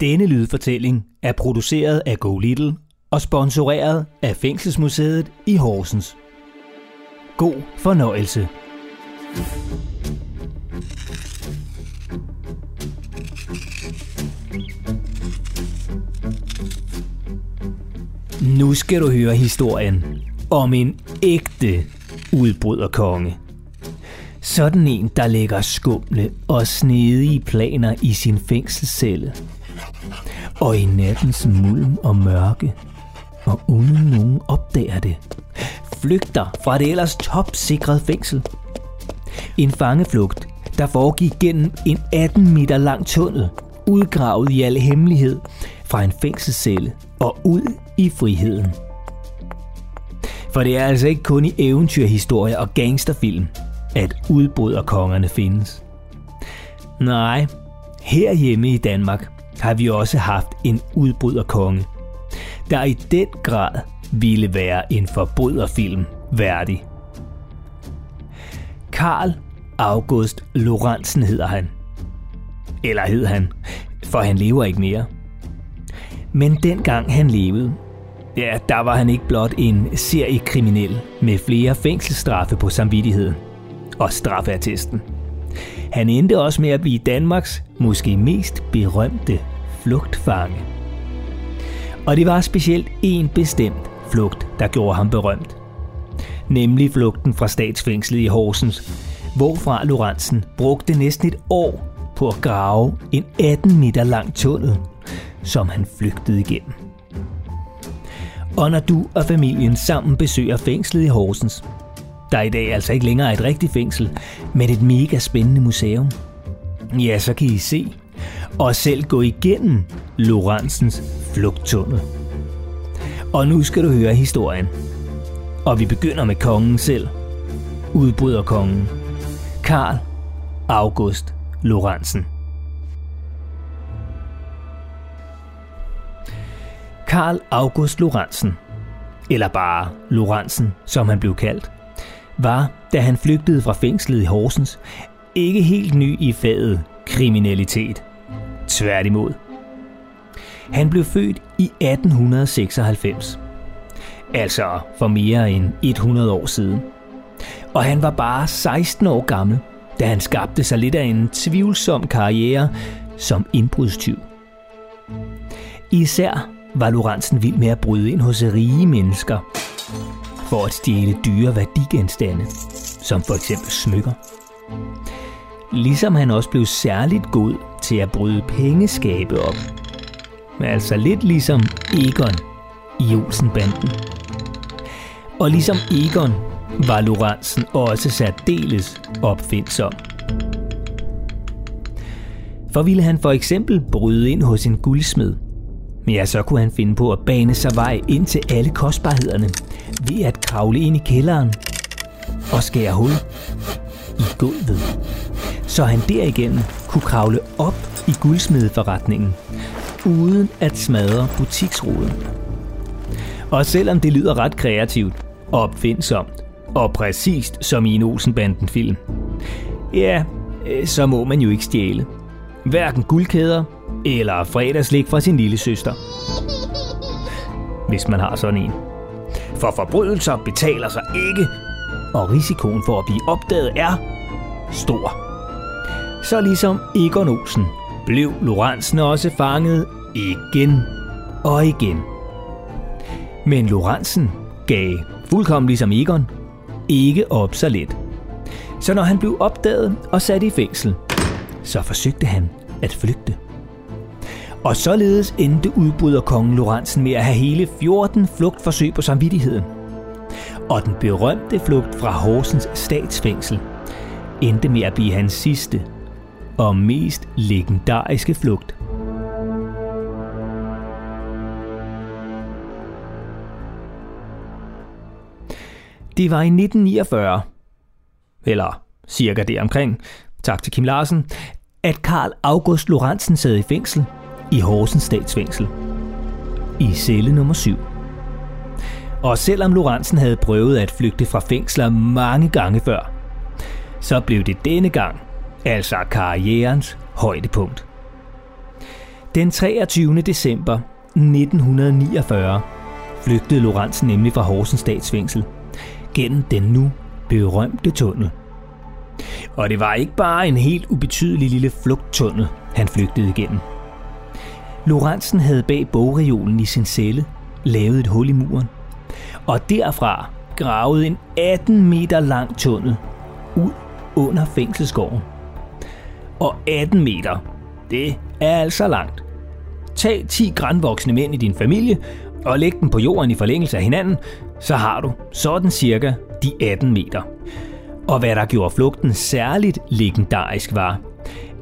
Denne lydfortælling er produceret af Go Little og sponsoreret af Fængselsmuseet i Horsens. God fornøjelse. Nu skal du høre historien om en ægte udbryderkonge. Sådan en, der lægger skumle og snedige planer i sin fængselscelle. Og i nattens mulm og mørke, og uden nogen opdager det, flygter fra det ellers topsikrede fængsel. En fangeflugt, der foregik gennem en 18 meter lang tunnel, udgravet i al hemmelighed fra en fængselscelle og ud i friheden. For det er altså ikke kun i eventyrhistorier og gangsterfilm, at udbryderkongerne findes. Nej, herhjemme i Danmark har vi også haft en udbryderkonge, der i den grad ville være en forbryderfilm værdig. Karl August Lorentzen hedder han. Eller hed han, for han lever ikke mere. Men dengang han levede, ja, der var han ikke blot en seriekriminel med flere fængselsstraffe på samvittigheden og straffeattesten. Han endte også med at blive Danmarks måske mest berømte flugtfange. Og det var specielt en bestemt flugt, der gjorde ham berømt. Nemlig flugten fra statsfængslet i Horsens, hvorfra Lorentzen brugte næsten et år på at grave en 18 meter lang tunnel, som han flygtede igennem. Og når du og familien sammen besøger fængslet i Horsens, der i dag altså ikke længere er et rigtigt fængsel, men et mega spændende museum, ja, så kan I se og selv gå igennem Lorentzens flugttunnel. Og nu skal du høre historien. Og vi begynder med kongen selv. Udbryder kongen. Karl August Lorentzen. Karl August Lorentzen, eller bare Lorentzen, som han blev kaldt, var, da han flygtede fra fængslet i Horsens, ikke helt ny i faget kriminalitet. Tværtimod. Han blev født i 1896. Altså for mere end 100 år siden. Og han var bare 16 år gammel, da han skabte sig lidt af en tvivlsom karriere som indbrudstyv. Især var Lorentzen vild med at bryde ind hos rige mennesker for at stjæle dyre værdigenstande, som for eksempel smykker. Ligesom han også blev særligt god til at bryde pengeskabe op. Men altså lidt ligesom Egon i Olsenbanden. Og ligesom Egon var Lorentzen også særdeles opfindsom. For ville han for eksempel bryde ind hos en guldsmed, ja, så kunne han finde på at bane sig vej ind til alle kostbarhederne ved at kravle ind i kælderen og skære hul i gulvet, så han derigennem kunne kravle op i guldsmedeforretningen, uden at smadre butiksruden. Og selvom det lyder ret kreativt opfindsomt, og præcist som i en Olsenbanden-film, ja, øh, så må man jo ikke stjæle. Hverken guldkæder eller fredagslik fra sin lille søster. Hvis man har sådan en. For forbrydelser betaler sig ikke, og risikoen for at blive opdaget er stor. Så ligesom Egon Olsen blev Lorentzen også fanget igen og igen. Men Lorentzen gav, fuldkommen ligesom Egon, ikke op så let. Så når han blev opdaget og sat i fængsel, så forsøgte han at flygte. Og således endte udbryder kongen Lorentzen med at have hele 14 flugtforsøg på samvittigheden. Og den berømte flugt fra Horsens statsfængsel endte med at blive hans sidste og mest legendariske flugt. Det var i 1949, eller cirka deromkring, tak til Kim Larsen, at Karl August Lorentzen sad i fængsel i Horsens statsfængsel. I celle nummer 7. Og selvom Lorentzen havde prøvet at flygte fra fængsler mange gange før, så blev det denne gang altså karrierens højdepunkt. Den 23. december 1949 flygtede Lorentzen nemlig fra Horsens statsfængsel gennem den nu berømte tunnel. Og det var ikke bare en helt ubetydelig lille flugttunnel, han flygtede igennem. Lorentzen havde bag bogreolen i sin celle lavet et hul i muren, og derfra gravet en 18 meter lang tunnel ud under fængselsgården. Og 18 meter, det er altså langt. Tag 10 grænvoksne mænd i din familie og læg dem på jorden i forlængelse af hinanden, så har du sådan cirka de 18 meter. Og hvad der gjorde flugten særligt legendarisk var,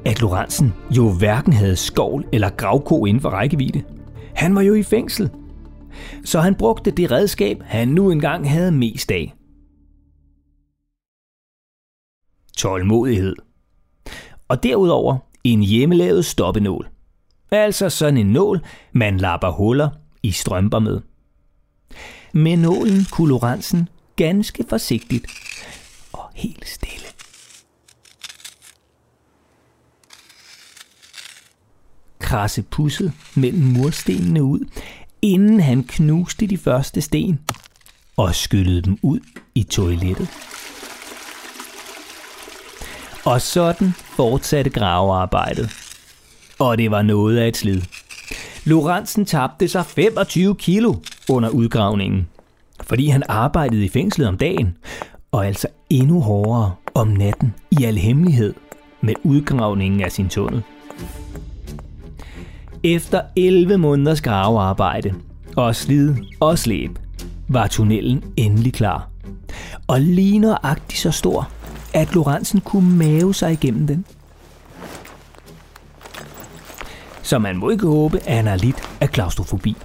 at Lorentzen jo hverken havde skovl eller gravko inden for rækkevidde. Han var jo i fængsel. Så han brugte det redskab, han nu engang havde mest af. Tålmodighed. Og derudover en hjemmelavet stoppenål. Altså sådan en nål, man lapper huller i strømper med. Med nålen kunne Lorentzen ganske forsigtigt helt stille krasse pusset mellem murstenene ud, inden han knuste de første sten og skyllede dem ud i toilettet. Og sådan fortsatte gravearbejdet. Og det var noget af et slid. Lorentzen tabte sig 25 kilo under udgravningen, fordi han arbejdede i fængslet om dagen, og altså endnu hårdere om natten i al hemmelighed med udgravningen af sin tunnel. Efter 11 måneders gravearbejde og slid og slæb, var tunnelen endelig klar. Og lige nøjagtigt så stor, at Lorentzen kunne mave sig igennem den. Så man må ikke håbe, at han har lidt af klaustrofobi.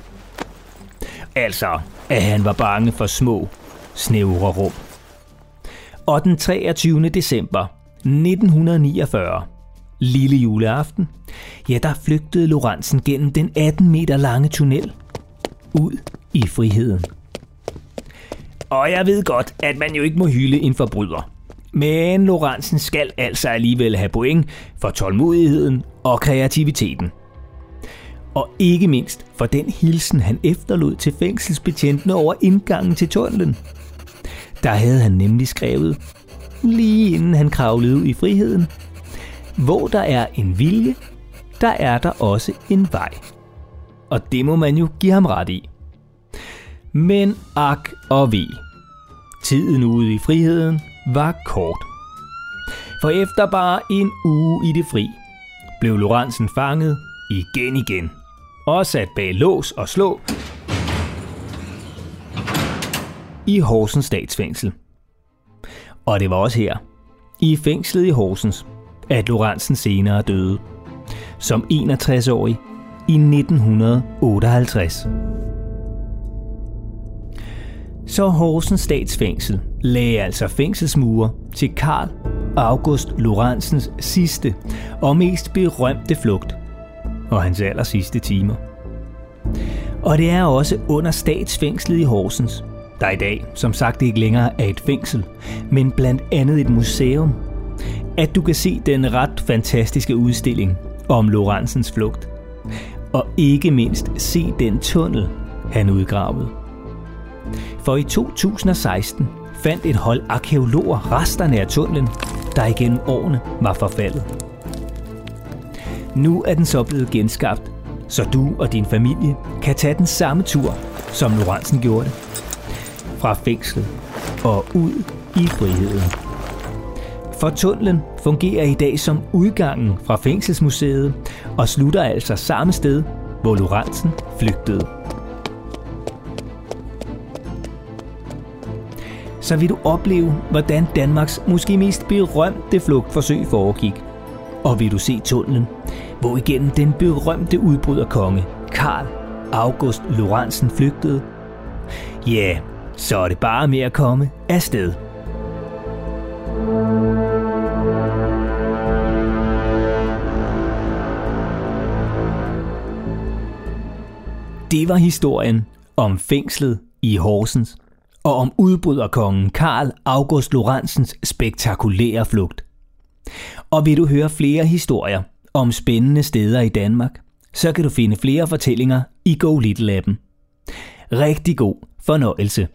Altså, at han var bange for små, snævre rum. Og den 23. december 1949 lille juleaften, ja, der flygtede Lorentzen gennem den 18 meter lange tunnel ud i friheden. Og jeg ved godt, at man jo ikke må hylde en forbryder. Men Lorentzen skal altså alligevel have point for tålmodigheden og kreativiteten. Og ikke mindst for den hilsen, han efterlod til fængselsbetjentene over indgangen til tunnelen. Der havde han nemlig skrevet, lige inden han kravlede ud i friheden, hvor der er en vilje, der er der også en vej. Og det må man jo give ham ret i. Men ak og vi. Tiden ude i friheden var kort. For efter bare en uge i det fri, blev Lorentzen fanget igen igen og sat bag lås og slå i Horsens statsfængsel. Og det var også her, i fængslet i Horsens, at Lorentzen senere døde, som 61-årig i 1958. Så Horsens statsfængsel lagde altså fængselsmure til Karl August Lorentzens sidste og mest berømte flugt og hans aller sidste timer. Og det er også under statsfængslet i Horsens, der i dag som sagt ikke længere er et fængsel, men blandt andet et museum at du kan se den ret fantastiske udstilling om Lorentzens flugt. Og ikke mindst se den tunnel, han udgravede. For i 2016 fandt et hold arkeologer resterne af tunnelen, der igennem årene var forfaldet. Nu er den så blevet genskabt, så du og din familie kan tage den samme tur, som Lorentzen gjorde det. Fra fængsel og ud i friheden. For tunnelen fungerer i dag som udgangen fra fængselsmuseet og slutter altså samme sted, hvor Lorentzen flygtede. Så vil du opleve, hvordan Danmarks måske mest berømte flugtforsøg foregik. Og vil du se tunnelen, hvor igennem den berømte udbryderkonge Karl August Lorentzen flygtede. Ja, så er det bare med at komme afsted. Det var historien om fængslet i Horsens og om udbryderkongen Karl August Lorentzens spektakulære flugt. Og vil du høre flere historier om spændende steder i Danmark, så kan du finde flere fortællinger i Go Little appen. Rigtig god fornøjelse.